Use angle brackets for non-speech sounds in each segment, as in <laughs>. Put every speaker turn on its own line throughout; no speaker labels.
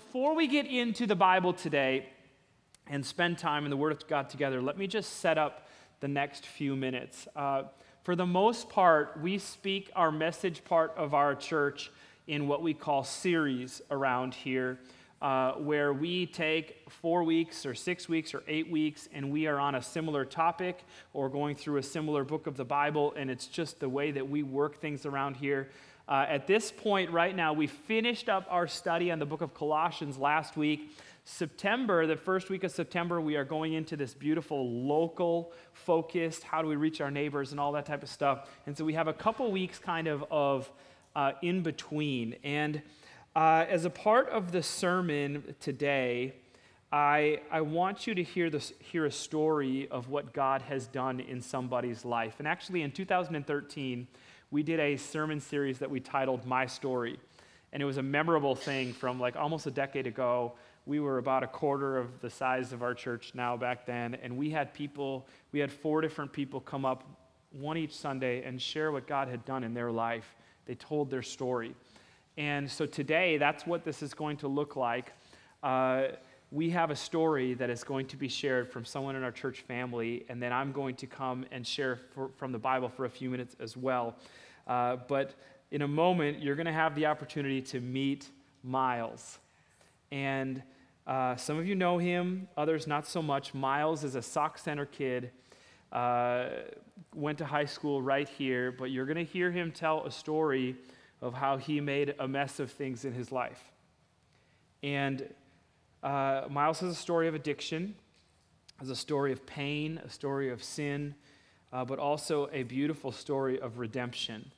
before we get into the Bible today and spend time in the Word of God together, let me just set up the next few minutes. Uh, for the most part, we speak our message part of our church in what we call series around here, uh, where we take four weeks or six weeks or eight weeks and we are on a similar topic or going through a similar book of the Bible, and it's just the way that we work things around here. Uh, at this point, right now, we finished up our study on the book of Colossians last week. September, the first week of September, we are going into this beautiful local focused, how do we reach our neighbors and all that type of stuff. And so we have a couple weeks kind of of uh, in between. And uh, as a part of the sermon today, I, I want you to hear, this, hear a story of what God has done in somebody's life. And actually, in 2013, we did a sermon series that we titled My Story. And it was a memorable thing from like almost a decade ago. We were about a quarter of the size of our church now back then. And we had people, we had four different people come up, one each Sunday, and share what God had done in their life. They told their story. And so today, that's what this is going to look like. Uh, we have a story that is going to be shared from someone in our church family, and then I'm going to come and share for, from the Bible for a few minutes as well. Uh, but in a moment, you're going to have the opportunity to meet Miles. And uh, some of you know him, others not so much. Miles is a Sauk Centre kid, uh, went to high school right here, but you're going to hear him tell a story of how he made a mess of things in his life. And uh, Miles has a story of addiction, has a story of pain, a story of sin, uh, but also a beautiful story of redemption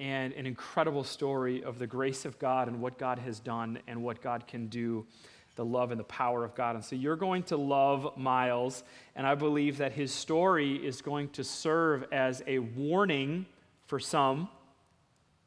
and an incredible story of the grace of God and what God has done and what God can do, the love and the power of God. And so you're going to love Miles, and I believe that his story is going to serve as a warning for some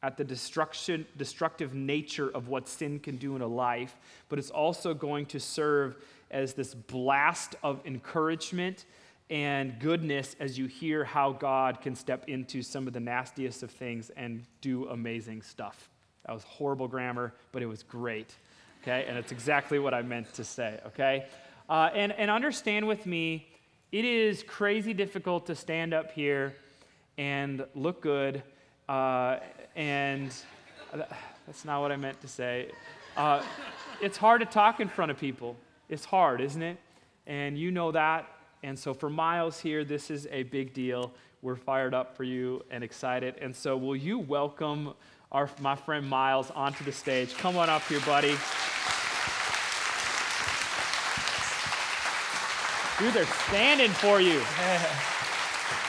at the destruction, destructive nature of what sin can do in a life, but it's also going to serve as this blast of encouragement and goodness as you hear how God can step into some of the nastiest of things and do amazing stuff. That was horrible grammar, but it was great. Okay? And it's exactly what I meant to say. Okay? Uh, and, and understand with me, it is crazy difficult to stand up here and look good. Uh, and that's not what I meant to say. Uh, it's hard to talk in front of people. It's hard, isn't it? And you know that. And so for Miles here, this is a big deal. We're fired up for you and excited. And so will you welcome our, my friend Miles onto the stage? Come on up here, buddy. Dude, they're standing for you. <laughs>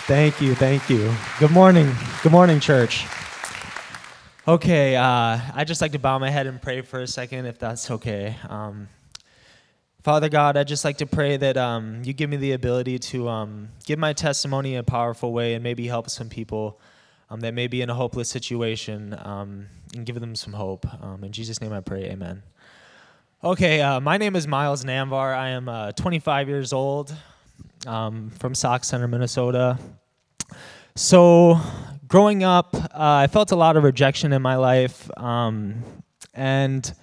Thank you, thank you. Good morning. Good morning, church. Okay, uh, I'd just like to bow my head and pray for a second, if that's okay. Um, Father God, I'd just like to pray that um, you give me the ability to um, give my testimony in a powerful way and maybe help some people um, that may be in a hopeless situation um, and give them some hope. Um, in Jesus' name I pray, amen. Okay, uh, my name is Miles Namvar. I am uh, 25 years old um, from Sauk Centre, Minnesota. So, growing up, uh, I felt a lot of rejection in my life. and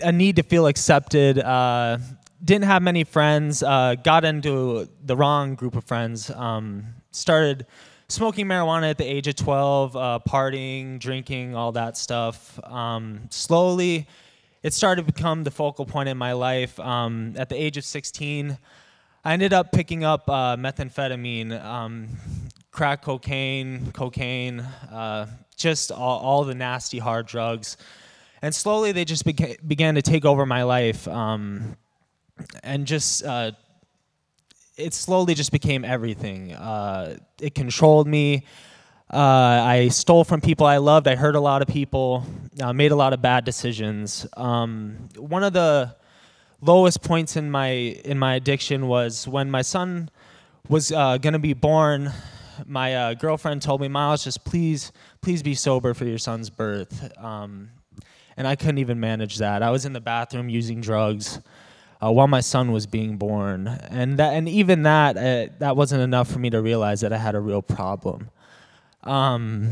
a need to feel accepted. Uh, didn't have many friends. Uh, got into the wrong group of friends. Um, started smoking marijuana at the age of 12, uh, partying, drinking, all that stuff. Um, slowly, it started to become the focal point in my life. Um, at the age of 16, I ended up picking up uh, methamphetamine, um, crack cocaine, cocaine, uh, just all, all the nasty hard drugs and slowly they just beca- began to take over my life um, and just uh, it slowly just became everything. Uh, it controlled me. Uh, i stole from people i loved. I hurt a lot of people. Uh, made a lot of bad decisions. Um, one of the lowest points in my in my addiction was when my son was uh, going to be born my uh, girlfriend told me miles just please please be sober for your son's birth. Um, and I couldn't even manage that. I was in the bathroom using drugs uh, while my son was being born, and that, and even that uh, that wasn't enough for me to realize that I had a real problem. Um,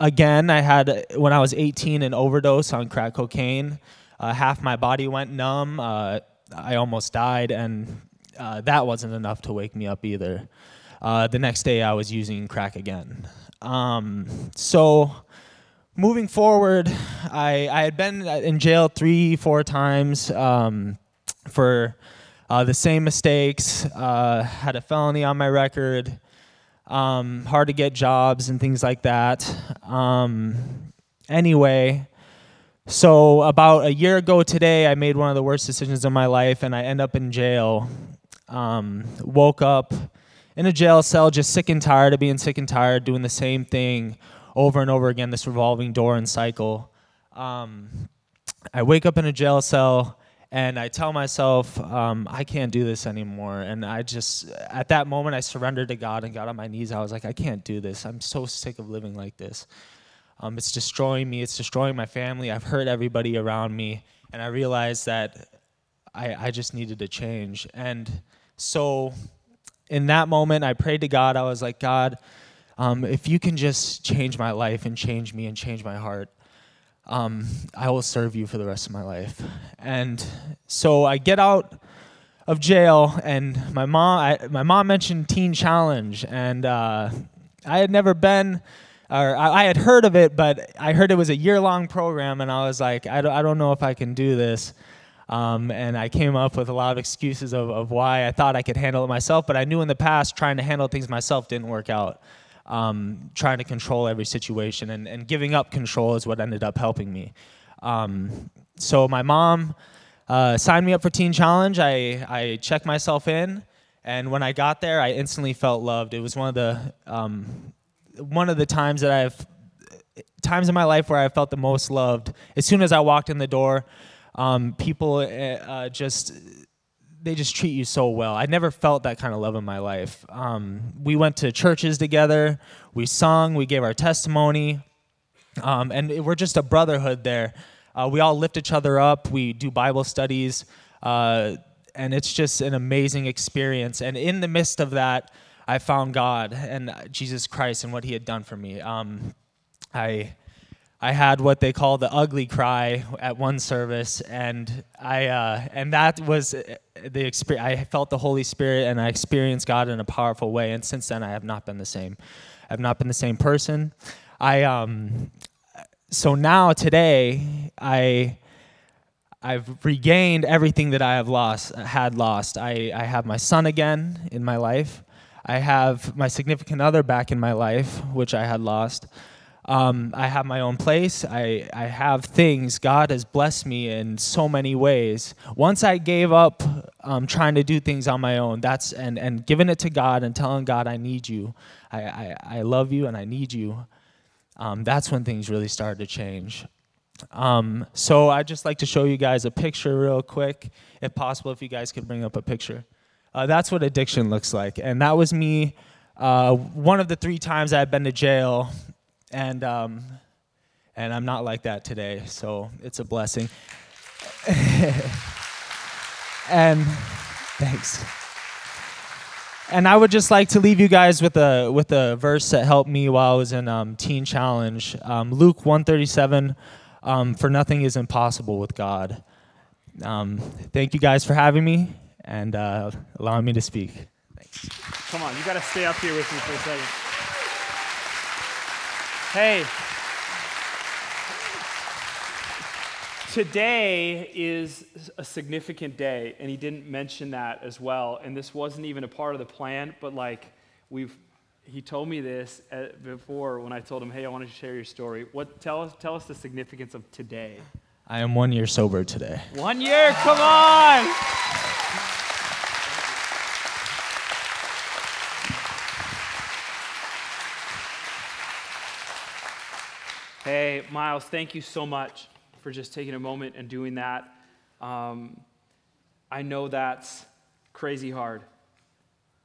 again, I had when I was 18 an overdose on crack cocaine. Uh, half my body went numb. Uh, I almost died, and uh, that wasn't enough to wake me up either. Uh, the next day, I was using crack again. Um, so, moving forward, I, I had been in jail three, four times um, for uh, the same mistakes, uh, had a felony on my record, um, hard to get jobs and things like that. Um, anyway, so about a year ago today, I made one of the worst decisions of my life, and I end up in jail. Um, woke up in a jail cell, just sick and tired of being sick and tired, doing the same thing over and over again, this revolving door and cycle. Um, I wake up in a jail cell and I tell myself, um, I can't do this anymore. And I just, at that moment, I surrendered to God and got on my knees. I was like, I can't do this. I'm so sick of living like this. Um, it's destroying me, it's destroying my family. I've hurt everybody around me. And I realized that I, I just needed to change. And so, in that moment, I prayed to God. I was like, God, um, if you can just change my life and change me and change my heart, um, I will serve you for the rest of my life. And so I get out of jail, and my mom, I, my mom mentioned Teen Challenge, and uh, I had never been, or I, I, had heard of it, but I heard it was a year-long program, and I was like, I don't, I don't know if I can do this. Um, and I came up with a lot of excuses of, of why I thought I could handle it myself, but I knew in the past trying to handle things myself didn't work out um, trying to control every situation, and, and giving up control is what ended up helping me. Um, so my mom uh, signed me up for Teen Challenge. I, I checked myself in, and when I got there, I instantly felt loved. It was one of the um, one of the times that I've times in my life where I felt the most loved. As soon as I walked in the door, um, people uh, uh just they just treat you so well. I never felt that kind of love in my life. Um, we went to churches together, we sung, we gave our testimony, um, and we're just a brotherhood there. Uh, we all lift each other up, we do Bible studies, uh, and it's just an amazing experience. And in the midst of that, I found God and Jesus Christ and what He had done for me. Um, I I had what they call the ugly cry at one service, and I uh, and that was the experience. I felt the Holy Spirit, and I experienced God in a powerful way. And since then, I have not been the same. I've not been the same person. I um, so now today I. I've regained everything that I have lost, had lost. I, I have my son again in my life. I have my significant other back in my life, which I had lost. Um, I have my own place. I, I have things. God has blessed me in so many ways. Once I gave up um, trying to do things on my own, that's and, and giving it to God and telling God, I need you. I, I, I love you and I need you. Um, that's when things really started to change. Um, so I'd just like to show you guys a picture real quick, if possible, if you guys could bring up a picture. Uh, that's what addiction looks like. And that was me uh, one of the three times I've been to jail and um, and I'm not like that today, so it's a blessing. <laughs> and thanks. And I would just like to leave you guys with a with a verse that helped me while I was in um, Teen Challenge, um, Luke 137. Um, for nothing is impossible with God. Um, thank you guys for having me and uh, allowing me to speak. Thanks.
Come on, you got to stay up here with me for a second. Hey. Today is a significant day, and he didn't mention that as well. And this wasn't even a part of the plan, but like we've, he told me this uh, before when I told him, "Hey, I want to share your story." What tell us tell us the significance of today?
I am one year sober today.
One year, come on! Hey, Miles, thank you so much for just taking a moment and doing that. Um, I know that's crazy hard.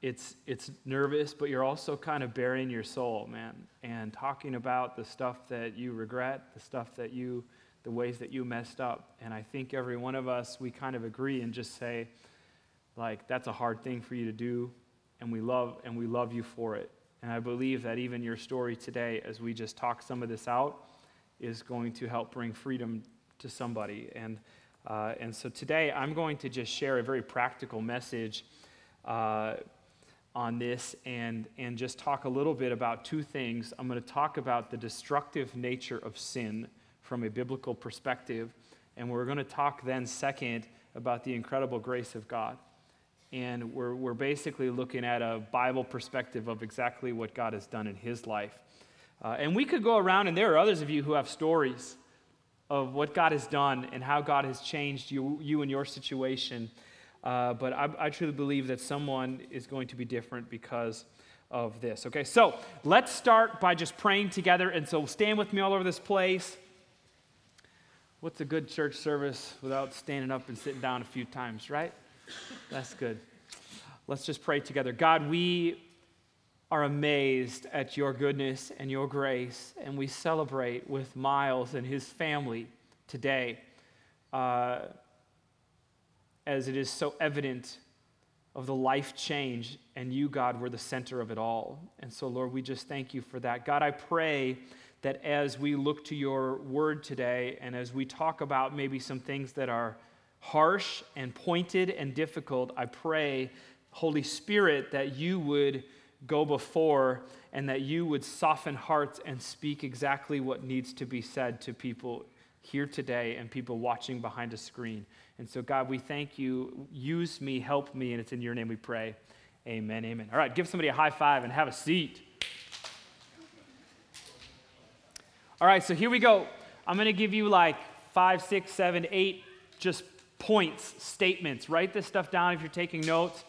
It's, it's nervous, but you're also kind of burying your soul, man, and talking about the stuff that you regret, the stuff that you, the ways that you messed up. And I think every one of us, we kind of agree and just say, like, that's a hard thing for you to do, and we love, and we love you for it. And I believe that even your story today, as we just talk some of this out, is going to help bring freedom to somebody. And Uh, and so today I'm going to just share a very practical message uh, on this and, and just talk a little bit about two things. I'm going to talk about the destructive nature of sin from a biblical perspective, and we're going to talk then, second, about the incredible grace of God. And we're, we're basically looking at a Bible perspective of exactly what God has done in his life. Uh, and we could go around, and there are others of you who have stories of what God has done and how God has changed you, you and your situation. Uh, but I, I truly believe that someone is going to be different because of this. Okay, so let's start by just praying together. And so stand with me all over this place. What's a good church service without standing up and sitting down a few times, right? That's good. Let's just pray together. God, we are amazed at your goodness and your grace, and we celebrate with Miles and his family today uh, as it is so evident of the life change, and you, God, were the center of it all. And so, Lord, we just thank you for that. God, I pray that as we look to your word today and as we talk about maybe some things that are harsh and pointed and difficult, I pray, Holy Spirit, that you would go before and that you would soften hearts and speak exactly what needs to be said to people here today and people watching behind a screen. And so, God, we thank you. Use me, help me, and it's in your name we pray. Amen, amen. All right, give somebody a high five and have a seat. All right, so here we go. I'm going to give you like five, six, seven, eight just points, statements. Write this stuff down if you're taking notes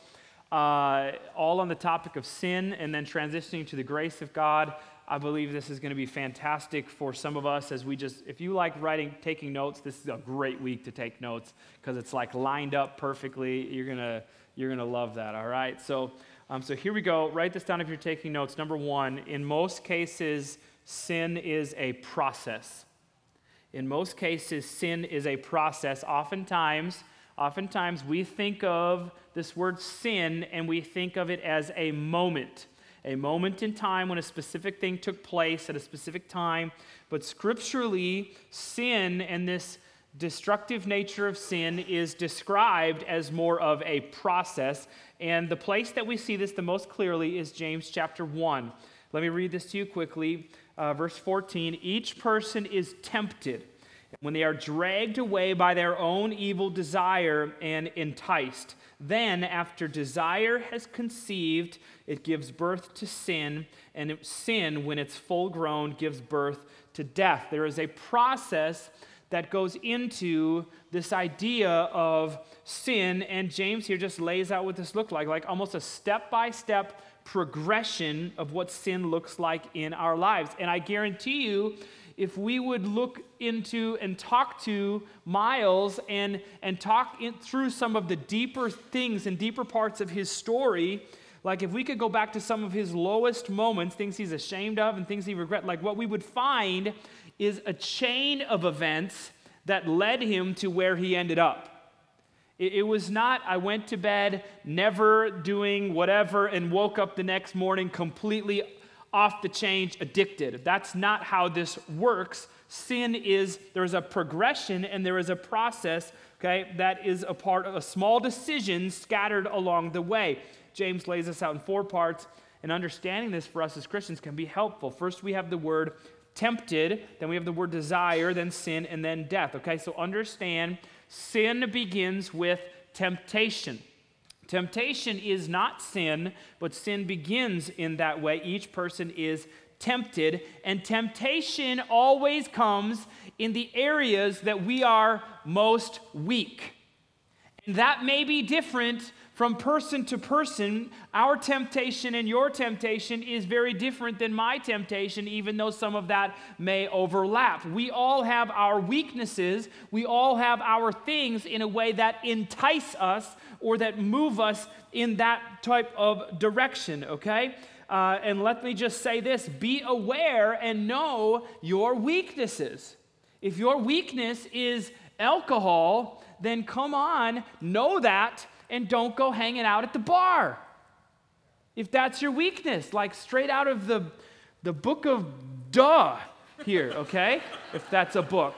uh, all on the topic of sin and then transitioning to the grace of God. I believe this is going to be fantastic for some of us as we just, if you like writing, taking notes, this is a great week to take notes because it's like lined up perfectly. You're going to, you're going to love that, all right? So, um, so here we go. Write this down if you're taking notes. Number one, in most cases, sin is a process. In most cases, sin is a process. Oftentimes, oftentimes we think of this word sin and we think of it as a moment, a moment in time when a specific thing took place at a specific time. But scripturally, sin and this destructive nature of sin is described as more of a process. And the place that we see this the most clearly is James chapter 1. Let me read this to you quickly. Uh, verse 14 Each person is tempted when they are dragged away by their own evil desire and enticed. Then, after desire has conceived, it gives birth to sin, and sin, when it's full grown, gives birth to death. There is a process that goes into this idea of sin, and James here just lays out what this looked like like almost a step by step progression of what sin looks like in our lives. And I guarantee you, if we would look into and talk to Miles and, and talk in, through some of the deeper things and deeper parts of his story, like if we could go back to some of his lowest moments, things he's ashamed of and things he regrets, like what we would find is a chain of events that led him to where he ended up. It, it was not, I went to bed never doing whatever and woke up the next morning completely off the change addicted. That's not how this works. Sin is, there's a progression and there is a process, okay, that is a part of a small decision scattered along the way. James lays this out in four parts, and understanding this for us as Christians can be helpful. First, we have the word tempted, then we have the word desire, then sin, and then death, okay? So understand sin begins with temptation. Temptation is not sin, but sin begins in that way. Each person is tempted, and temptation always comes in the areas that we are most weak. And that may be different from person to person. Our temptation and your temptation is very different than my temptation, even though some of that may overlap. We all have our weaknesses, we all have our things in a way that entice us or that move us in that type of direction, okay? Uh, and let me just say this be aware and know your weaknesses. If your weakness is alcohol, then come on, know that, and don't go hanging out at the bar. If that's your weakness, like straight out of the, the book of duh here, okay? if that's a book.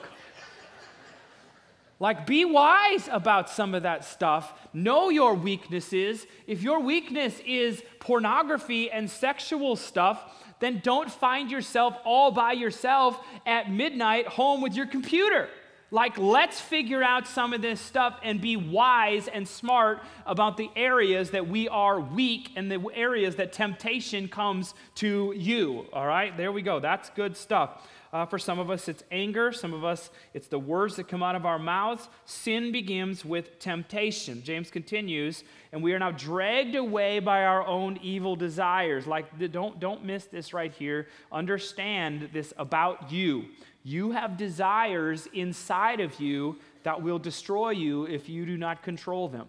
Like, be wise about some of that stuff. Know your weaknesses. If your weakness is pornography and sexual stuff, then don't find yourself all by yourself at midnight home with your computer. Like, let's figure out some of this stuff and be wise and smart about the areas that we are weak and the areas that temptation comes to you. All right, there we go. That's good stuff. Uh, for some of us, it's anger. Some of us, it's the words that come out of our mouths. Sin begins with temptation. James continues, and we are now dragged away by our own evil desires. Like, don't, don't miss this right here. Understand this about you. You have desires inside of you that will destroy you if you do not control them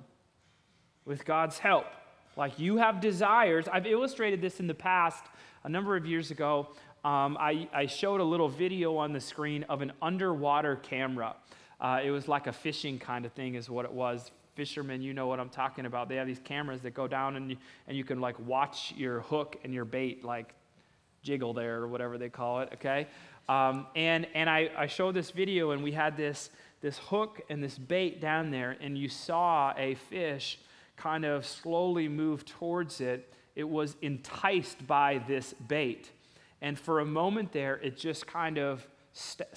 with God's help. Like you have desires. I've illustrated this in the past a number of years ago. Um, I, I, showed a little video on the screen of an underwater camera. Uh, it was like a fishing kind of thing, is what it was. Fishermen, you know what I'm talking about. They have these cameras that go down and you, and you can like watch your hook and your bait like jiggle there or whatever they call it, okay? Um, and and I, I showed this video, and we had this, this hook and this bait down there, and you saw a fish kind of slowly move towards it. It was enticed by this bait. And for a moment there, it just kind of, st-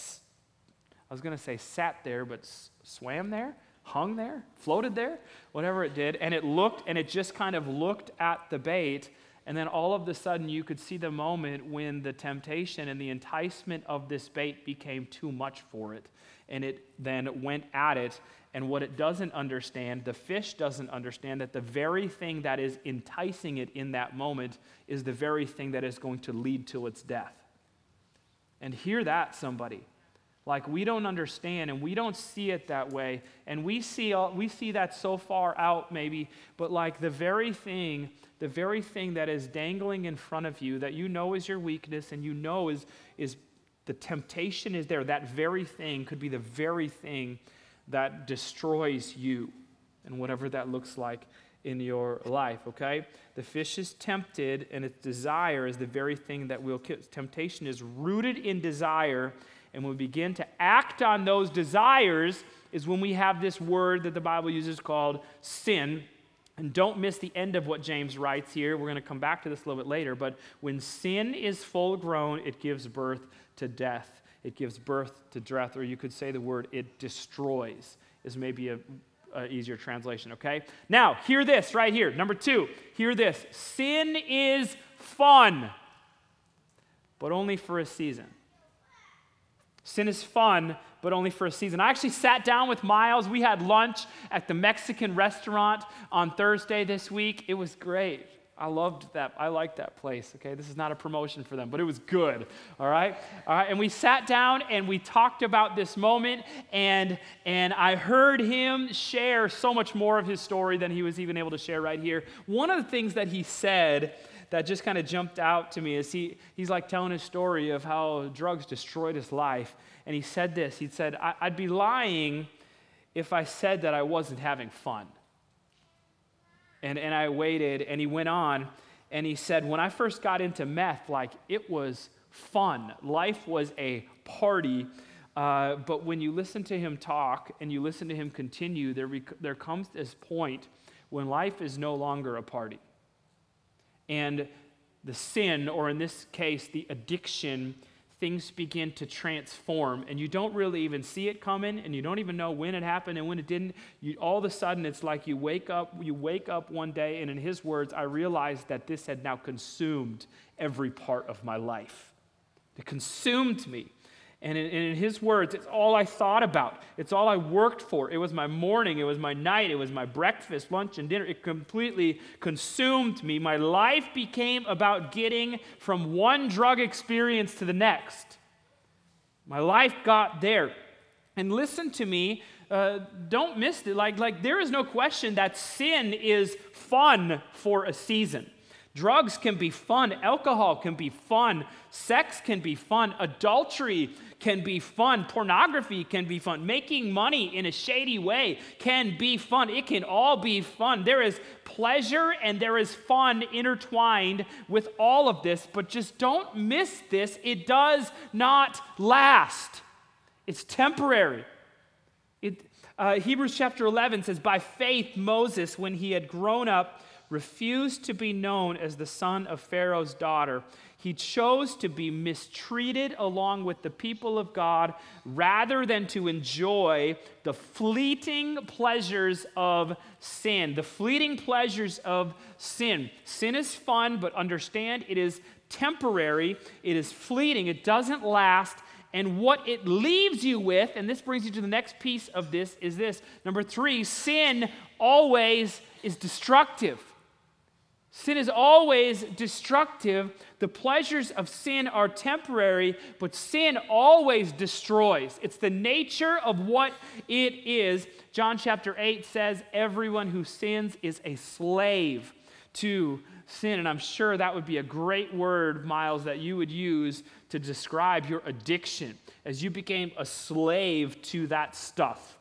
I was going to say sat there, but s- swam there, hung there, floated there, whatever it did. And it looked, and it just kind of looked at the bait and then all of a sudden, you could see the moment when the temptation and the enticement of this bait became too much for it. And it then went at it. And what it doesn't understand, the fish doesn't understand that the very thing that is enticing it in that moment is the very thing that is going to lead to its death. And hear that, somebody. Like we don't understand and we don't see it that way. And we see, we see that so far out, maybe, but like the very thing the very thing that is dangling in front of you that you know is your weakness and you know is, is the temptation is there, that very thing could be the very thing that destroys you and whatever that looks like in your life, okay? The fish is tempted and its desire is the very thing that will. Temptation is rooted in desire, and when we begin to act on those desires, is when we have this word that the Bible uses called sin and don't miss the end of what James writes here. We're going to come back to this a little bit later. But when sin is full grown, it gives birth to death. It gives birth to death, or you could say the word it destroys, is maybe a, a easier translation, okay? Now, hear this right here. Number two, hear this. Sin is fun, but only for a season. Sin is fun, but only for a season. I actually sat down with Miles. We had lunch at the Mexican restaurant on Thursday this week. It was great. I loved that. I liked that place. Okay, this is not a promotion for them, but it was good. All right, all right. And we sat down and we talked about this moment, and and I heard him share so much more of his story than he was even able to share right here. One of the things that he said that just kind of jumped out to me is he he's like telling his story of how drugs destroyed his life, and he said this He said, I'd be lying if I said that I wasn't having fun. And, and I waited, and he went on, and he said, When I first got into meth, like it was fun. Life was a party. Uh, but when you listen to him talk and you listen to him continue, there, rec- there comes this point when life is no longer a party. And the sin, or in this case, the addiction, things begin to transform. And you don't really even see it coming and you don't even know when it happened and when it didn't. You, all of a sudden it's like you wake up you wake up one day and in his words i realized that this had now consumed every part of my life. It consumed me and in, in, his words, it's all I thought about. It's all I worked for. It was my morning, it was my night, it was my breakfast, lunch, and dinner. It completely consumed me. My life became about getting from one drug experience to the next. My life got there. And listen to me, uh, don't miss it. Like, like, there is no question that sin is fun for a season. Drugs can be fun, alcohol can be fun, sex can be fun, adultery can be fun, pornography can be fun, making money in a shady way can be fun. It can all be fun. There is pleasure and there is fun intertwined with all of this, but just don't miss this. It does not last, it's temporary. It, Uh, Hebrews chapter 11 says, By faith, Moses, when he had grown up, refused to be known as the son of Pharaoh's daughter. He chose to be mistreated along with the people of God rather than to enjoy the fleeting pleasures of sin. The fleeting pleasures of sin. Sin is fun, but understand it is temporary, it is fleeting, it doesn't last. And what it leaves you with, and this brings you to the next piece of this, is this. Number three, sin always is destructive. Sin is always destructive. The pleasures of sin are temporary, but sin always destroys. It's the nature of what it is. John chapter 8 says, Everyone who sins is a slave to sin. And I'm sure that would be a great word, Miles, that you would use to describe your addiction as you became a slave to that stuff.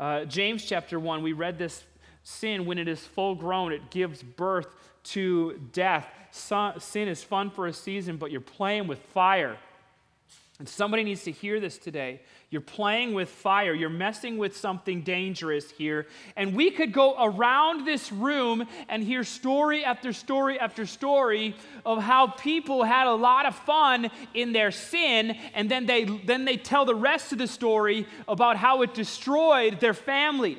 Uh, James chapter 1, we read this sin, when it is full grown, it gives birth to death. Sin is fun for a season, but you're playing with fire. And somebody needs to hear this today. You're playing with fire. You're messing with something dangerous here. And we could go around this room and hear story after story after story of how people had a lot of fun in their sin, and then they, then they tell the rest of the story about how it destroyed their family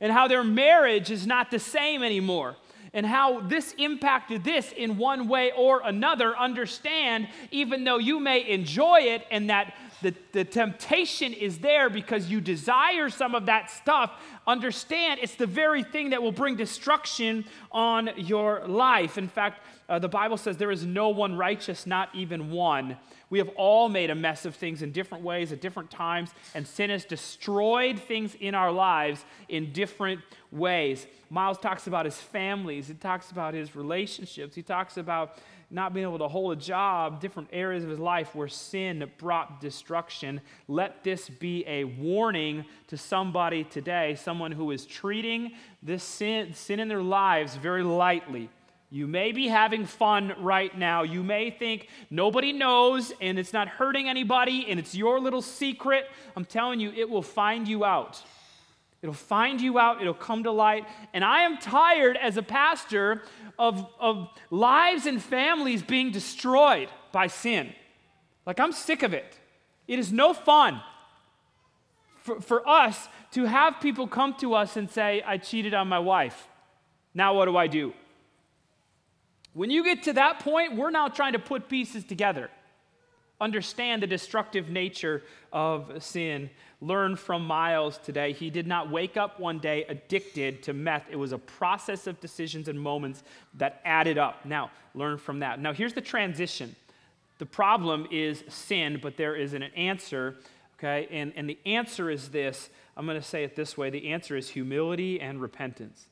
and how their marriage is not the same anymore and how this impacted this in one way or another, understand, even though you may enjoy it and that the, the temptation is there because you desire some of that stuff, understand it's the very thing that will bring destruction on your life. In fact, uh, the Bible says there is no one righteous, not even one. We have all made a mess of things in different ways at different times, and sin has destroyed things in our lives in different ways. Miles talks about his families, he talks about his relationships, he talks about not being able to hold a job, different areas of his life where sin brought destruction. Let this be a warning to somebody today, someone who is treating this sin, sin in their lives very lightly. You may be having fun right now. You may think nobody knows and it's not hurting anybody and it's your little secret. I'm telling you, it will find you out. It'll find you out, it'll come to light. And I am tired as a pastor of, of lives and families being destroyed by sin. Like, I'm sick of it. It is no fun for, for us to have people come to us and say, I cheated on my wife. Now, what do I do? When you get to that point, we're now trying to put pieces together understand the destructive nature of sin. Learn from Miles today. He did not wake up one day addicted to meth. It was a process of decisions and moments that added up. Now, learn from that. Now, here's the transition. The problem is sin, but there is an answer, okay? And, and the answer is this I'm going to say it this way the answer is humility and repentance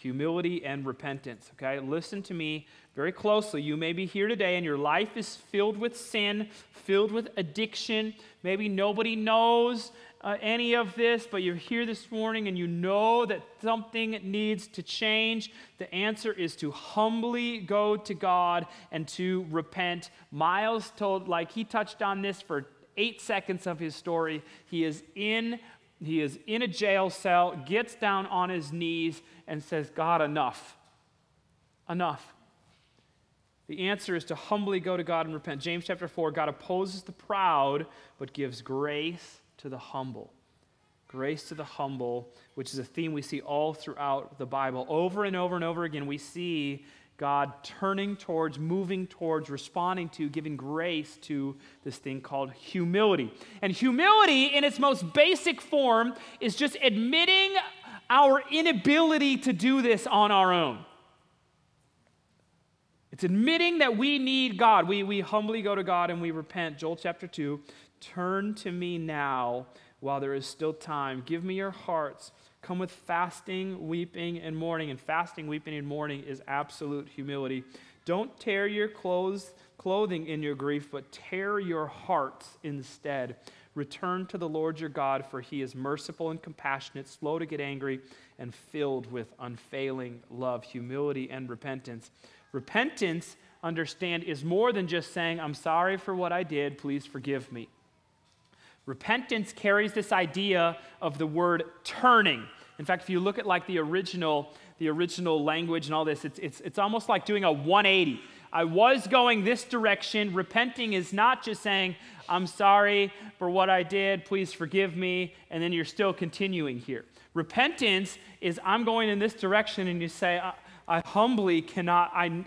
humility and repentance. Okay, listen to me very closely. You may be here today and your life is filled with sin, filled with addiction. Maybe nobody knows uh, any of this, but you're here this morning and you know that something needs to change. The answer is to humbly go to God and to repent. Miles told, like, he touched on this for eight seconds of his story. He is in he is in a jail cell, gets down on his knees, and says, God, enough. Enough. The answer is to humbly go to God and repent. James chapter 4 God opposes the proud, but gives grace to the humble. Grace to the humble, which is a theme we see all throughout the Bible. Over and over and over again, we see God turning towards, moving towards, responding to, giving grace to this thing called humility. And humility, in its most basic form, is just admitting our inability to do this on our own. It's admitting that we need God. We, we humbly go to God and we repent. Joel chapter 2 Turn to me now while there is still time. Give me your hearts come with fasting, weeping, and mourning. And fasting, weeping, and mourning is absolute humility. Don't tear your clothes, clothing in your grief, but tear your hearts instead. Return to the Lord your God, for he is merciful and compassionate, slow to get angry, and filled with unfailing love, humility, and repentance. Repentance, understand, is more than just saying, I'm sorry for what I did, please forgive me. Repentance carries this idea of the word turning. In fact, if you look at like the original, the original language and all this, it's, it's, it's almost like doing a 180. I was going this direction. Repenting is not just saying, I'm sorry for what I did, please forgive me, and then you're still continuing here. Repentance is, I'm going in this direction, and you say, I, I humbly cannot, I,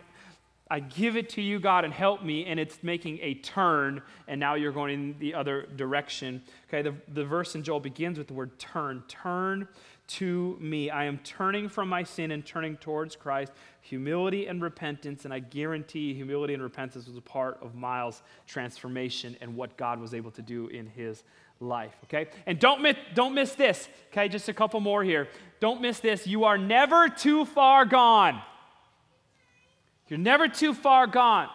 I give it to you, God, and help me, and it's making a turn, and now you're going in the other direction. Okay, the, the verse in Joel begins with the word turn. Turn to me. I am turning from my sin and turning towards Christ. Humility and repentance, and I guarantee humility and repentance was a part of Miles' transformation and what God was able to do in his life. Okay? And don't miss, don't miss this. Okay, just a couple more here. Don't miss this. You are never too far gone. You're never too far gone.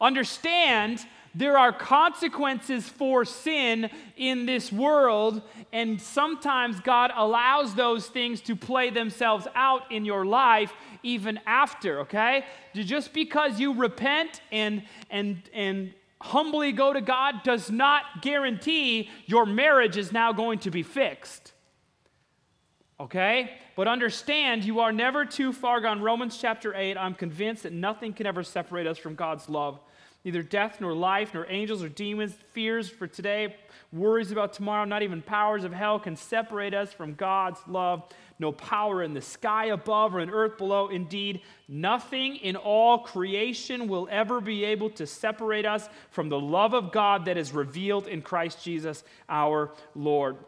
Understand there are consequences for sin in this world, and sometimes God allows those things to play themselves out in your life even after, okay? Just because you repent and and and humbly go to God does not guarantee your marriage is now going to be fixed. Okay? But understand you are never too far gone. Romans chapter 8, I'm convinced that nothing can ever separate us from God's love neither death nor life, nor angels or demons, fears for today, worries about tomorrow, not even powers of hell can separate us from God's love. No power in the sky above or in earth below. Indeed, nothing in all creation will ever be able to separate us from the love of God that is revealed in Christ Jesus our Lord.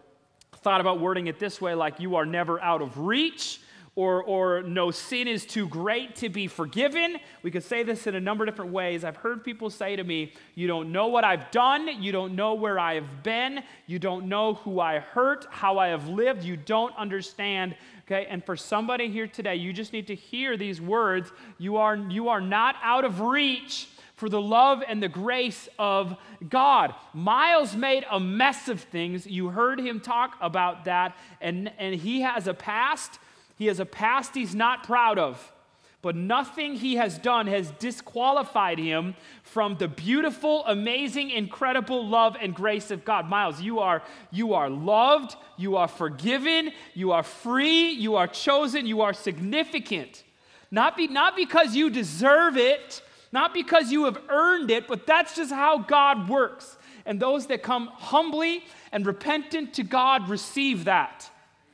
Thought about wording it this way like you are never out of reach or, or no sin is too great to be forgiven. We could say this in a number of different ways. I've heard people say to me, You don't know what I've done. You don't know where I have been. You don't know who I hurt, how I have lived. You don't understand. Okay, and for somebody here today, you just need to hear these words. You are, you are not out of reach for the love and the grace of God. Miles made a mess of things. You heard him talk about that, and, and he has a past he has a past he's not proud of, but nothing he has done has disqualified him from the beautiful, amazing, incredible love and grace of God. Miles, you are you are loved, you are forgiven, you are free, you are chosen, you are significant. Not, be, not because you deserve it, not because you have earned it, but that's just how God works. And those that come humbly and repentant to God receive that.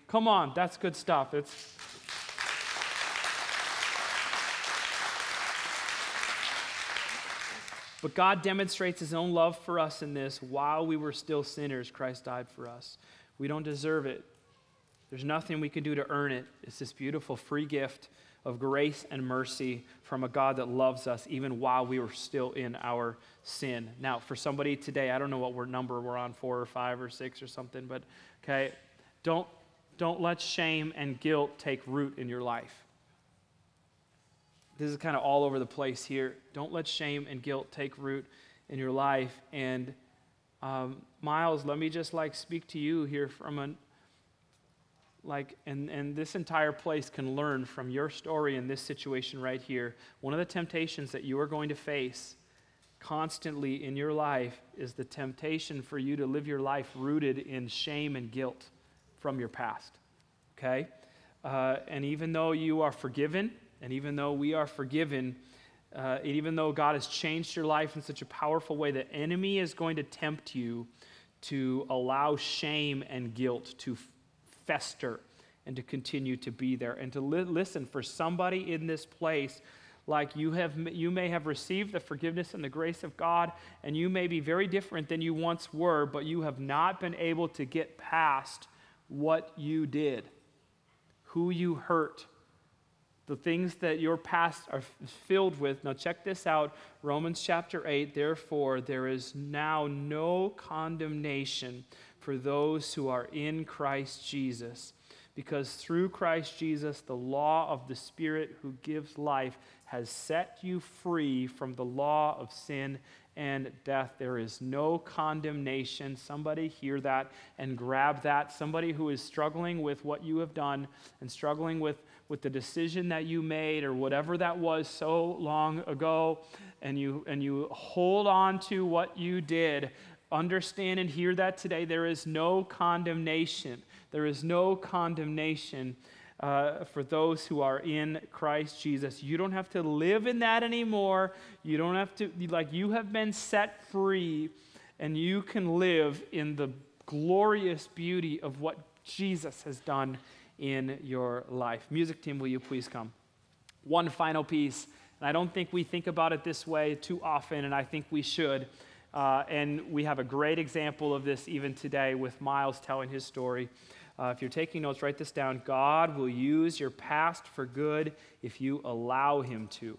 Come on, that's good stuff. It's But God demonstrates his own love for us in this. While we were still sinners, Christ died for us. We don't deserve it. There's nothing we can do to earn it. It's this beautiful free gift of grace and mercy from a God that loves us even while we were still in our sin. Now, for somebody today, I don't know what number we're on, four or five or six or something, but okay, don't, don't let shame and guilt take root in your life this is kind of all over the place here. Don't let shame and guilt take root in your life. And um, Miles, let me just like speak to you here from an like and and this entire place can learn from your story in this situation right here. One of the temptations that you are going to face constantly in your life is the temptation for you to live your life rooted in shame and guilt from your past. Okay? Uh, and even though you are forgiven, and even though we are forgiven, uh, even though God has changed your life in such a powerful way, the enemy is going to tempt you to allow shame and guilt to fester and to continue to be there. And to li- listen, for somebody in this place, like you have you may have received the forgiveness and the grace of God and you may be very different than you once were but you have not been able to get past what you did who you hurt the things that your past are filled with. Now, check this out Romans chapter 8. Therefore, there is now no condemnation for those who are in Christ Jesus, because through Christ Jesus, the law of the Spirit who gives life has set you free from the law of sin and death. There is no condemnation. Somebody hear that and grab that. Somebody who is struggling with what you have done and struggling with with the decision that you made or whatever that was so long ago, and you, and you hold on to what you did, understand and hear that today. There is no condemnation. There is no condemnation uh, for those who are in Christ Jesus. You don't have to live in that anymore. You don't have to, like, you have been set free, and you can live in the glorious beauty of what Jesus has done in your life. Music team, will you please come? One final piece, and I don't think we think about it this way too often, and I think we should. Uh, and we have a great example of this even today with Miles telling his story. Uh, if you're taking notes, write this down. God will use your past for good if you allow Him to.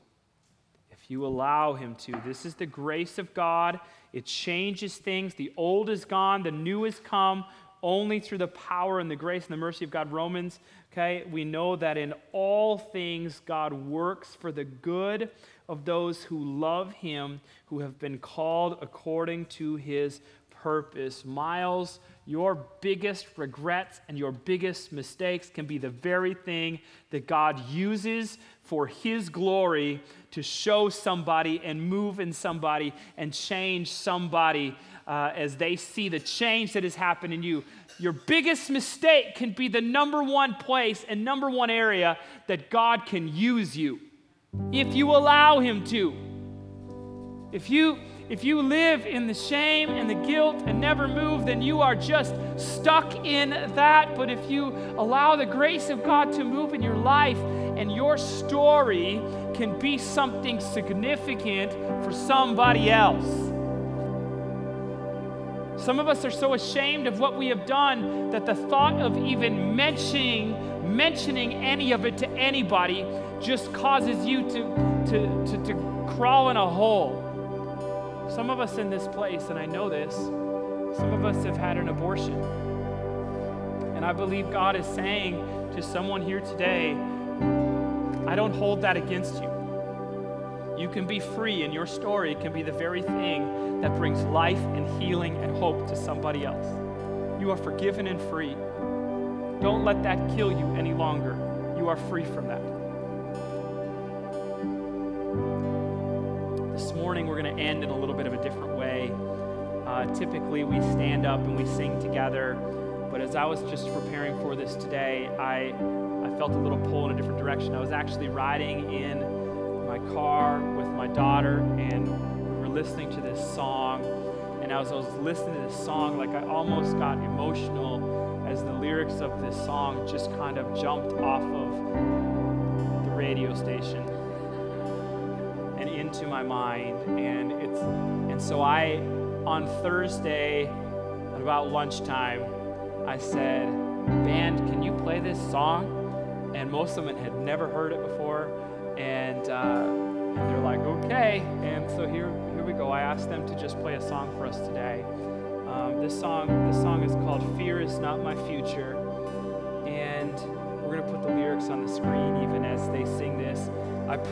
If you allow Him to. This is the grace of God. It changes things. The old is gone, the new has come only through the power and the grace and the mercy of God. Romans, okay, we know that in all things God works for the good of those who love Him, who have been called according to His purpose. Miles your biggest regrets and your biggest mistakes can be the very thing that God uses for His glory to show somebody and move in somebody and change somebody uh, as they see the change that has happened in you. Your biggest mistake can be the number one place and number one area that God can use you if you allow Him to. If you if you live in the shame and the guilt and never move, then you are just stuck in that. But if you allow the grace of God to move in your life and your story can be something significant for somebody else. Some of us are so ashamed of what we have done that the thought of even mentioning mentioning any of it to anybody just causes you to, to, to, to crawl in a hole. Some of us in this place, and I know this, some of us have had an abortion. And I believe God is saying to someone here today, I don't hold that against you. You can be free, and your story can be the very thing that brings life and healing and hope to somebody else. You are forgiven and free. Don't let that kill you any longer. You are free from that. Morning we're going to end in a little bit of a different way. Uh, typically, we stand up and we sing together, but as I was just preparing for this today, I, I felt a little pull in a different direction. I was actually riding in my car with my daughter, and we were listening to this song. And as I was listening to this song, like I almost got emotional as the lyrics of this song just kind of jumped off of the radio station into my mind. And it's and so I on Thursday at about lunchtime, I said, Band, can you play this song? And most of them had never heard it before. And, uh, they're like, okay. And so here, here we go. I asked them to just play a song for us today. Um, this song, this song is called "Fear Is Not My Future,"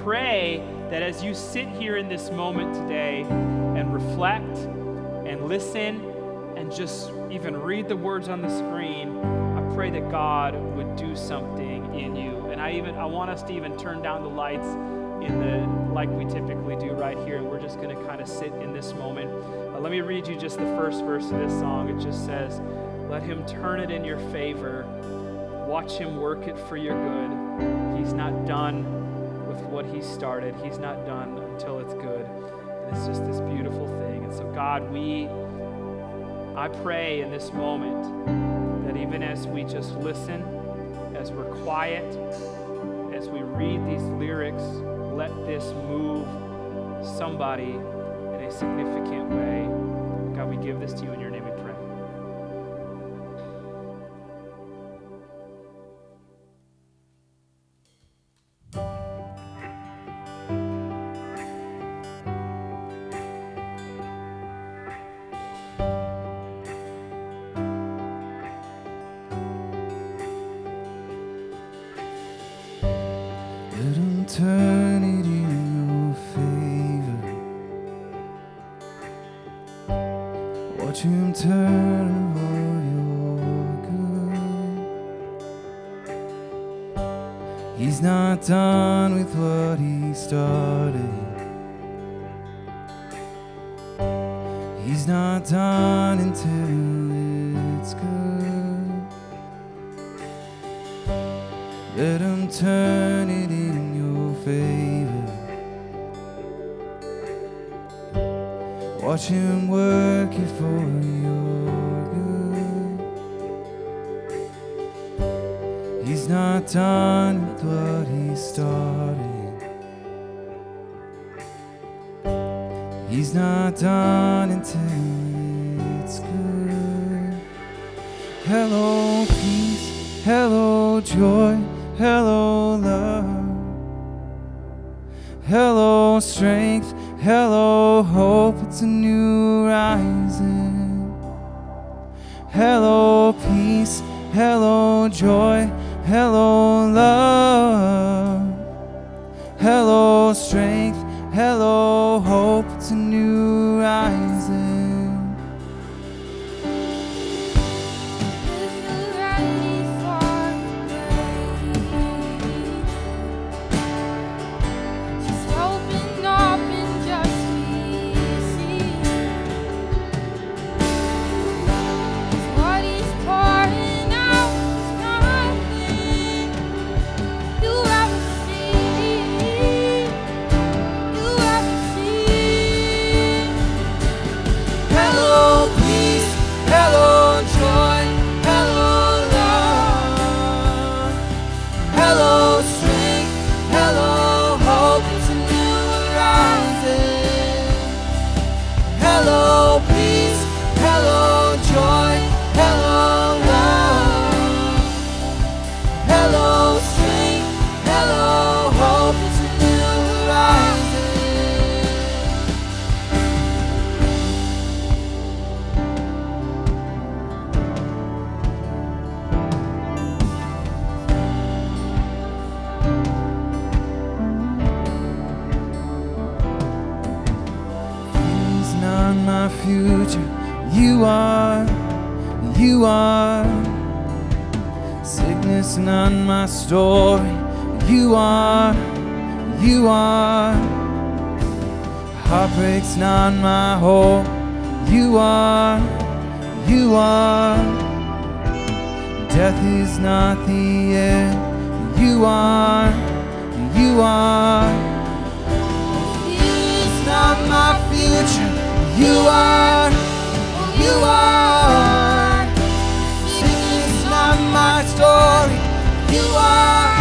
pray that as you sit here in this moment today and reflect and listen and just even read the words on the screen, I pray that God would do something in you. And I even I want us to even turn down the lights in the like we typically do right here, and we're just going to kind of sit in this moment. Uh, let me read you just the first verse of this song. It just says, "Let Him turn it in your favor. Watch Him work it for your good. He's not done." With what He started. He's not done until it's good. And it's just this beautiful thing. And so, God, we, I pray in this moment that even as we just listen, as we're quiet, as we read these lyrics, let this move somebody in a significant way. God, we give this to you He's not
done with what he started. He's not done until it's good. Let him turn Watch him work it for your good. He's not done with what he started. He's not done until it's good. Hello, peace. Hello, joy. Hello, love. Hello, strength. Hello, hope, it's a new rising. Hello, peace. Hello, joy. Hello, love.
You
are, you are. Death is not the end. You are, you are. It's not my future. You are, you are. Singing is not my story. You are.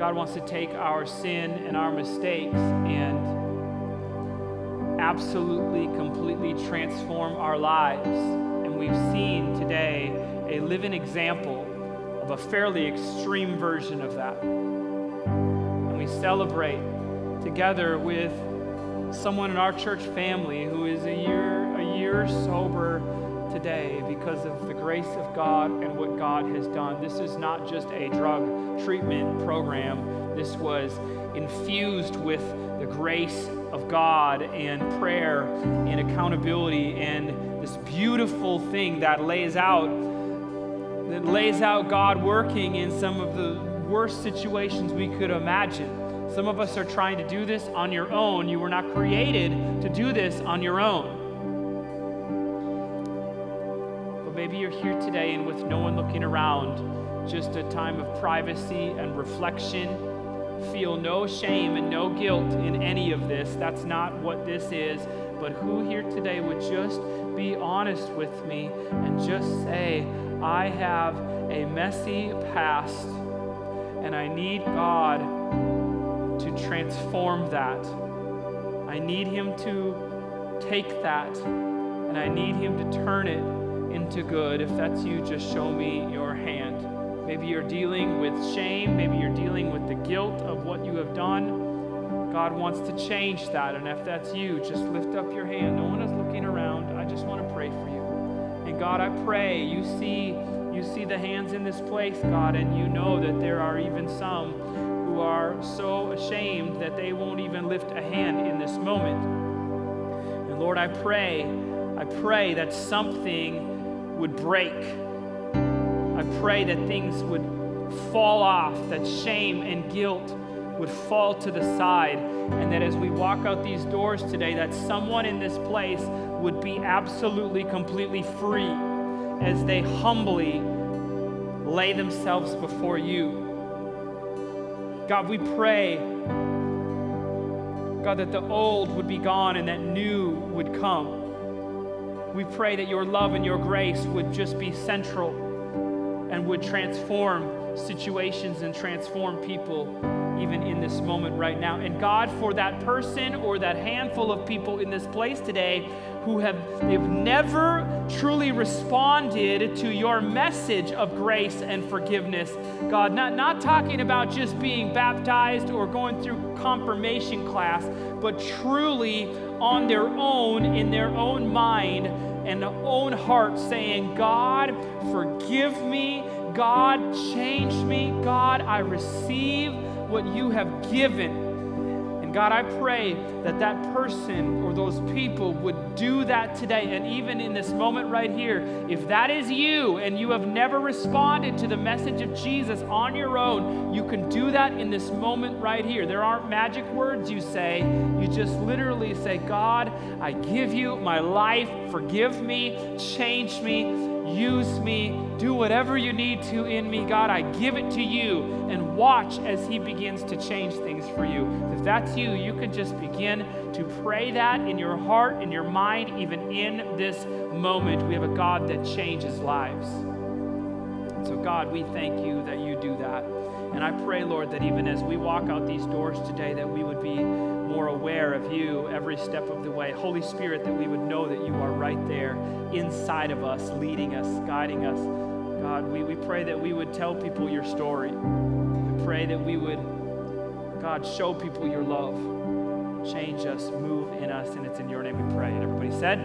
God wants to take our sin and our mistakes and absolutely, completely transform our lives. And we've seen today a living example of a fairly extreme version of that. And we celebrate together with someone in our church family who is a year a year sober today because of the grace of God and what God has done. This is not just a drug treatment program. This was infused with the grace of God and prayer and accountability and this beautiful thing that lays out that lays out God working in some of the worst situations we could imagine. Some of us are trying to do this on your own. You were not created to do this on your own. Maybe you're here today and with no one looking around, just a time of privacy and reflection feel no shame and no guilt in any of this. That's not what this is. But who here today would just be honest with me and just say, I have a messy past and I need God to transform that. I need Him to take that and I need Him to turn it into good. If that's you, just show me your hand. Maybe you're dealing with shame. Maybe you're dealing with the guilt of what you have done. God wants to change that. And if that's you, just lift up your hand. No one is looking around. I just want to pray for you. And God, I pray you see you see the hands in this place, God, and you know that there are even some who are so ashamed that they won't even lift a hand in this moment. And Lord, I pray, I pray that something would break I pray that things would fall off, that shame and guilt would fall to the side, and that as we walk out these doors today, that someone in this place would be absolutely, completely free as they humbly lay themselves before you. God, we pray, God, that the old would be gone and that new would come. We pray that your love and your grace would just be central and would transform situations and transform people even in this moment right now. And God, for that person or that handful of people in this place today who have they've never truly responded to your message of grace and forgiveness. God, not, not talking about just being baptized or going through confirmation class, but truly on their own, in their own mind and their own heart, saying, God, forgive me. God, change me. God, I receive what you have given. And God, I pray that that person or those people would do that today. And even in this moment right here, if that is you and you have never responded to the message of Jesus on your own, you can do that in this moment right here. There aren't magic words you say. You just literally say, God, I give you my life. Forgive me, change me, use me, do whatever you need to in me. God, I give it to you and watch as He begins to change things for you. If that's you, you can just begin to pray that in your heart, in your mind, even in this moment. We have a God that changes lives. So, God, we thank you that you do that. And I pray, Lord, that even as we walk out these doors today, that we would be more aware of you every step of the way. Holy Spirit, that we would know that you are right there inside of us, leading us, guiding us. God, we, we pray that we would tell people your story. We pray that we would, God, show people your love. Change us, move in us, and it's in your name we pray. And everybody said,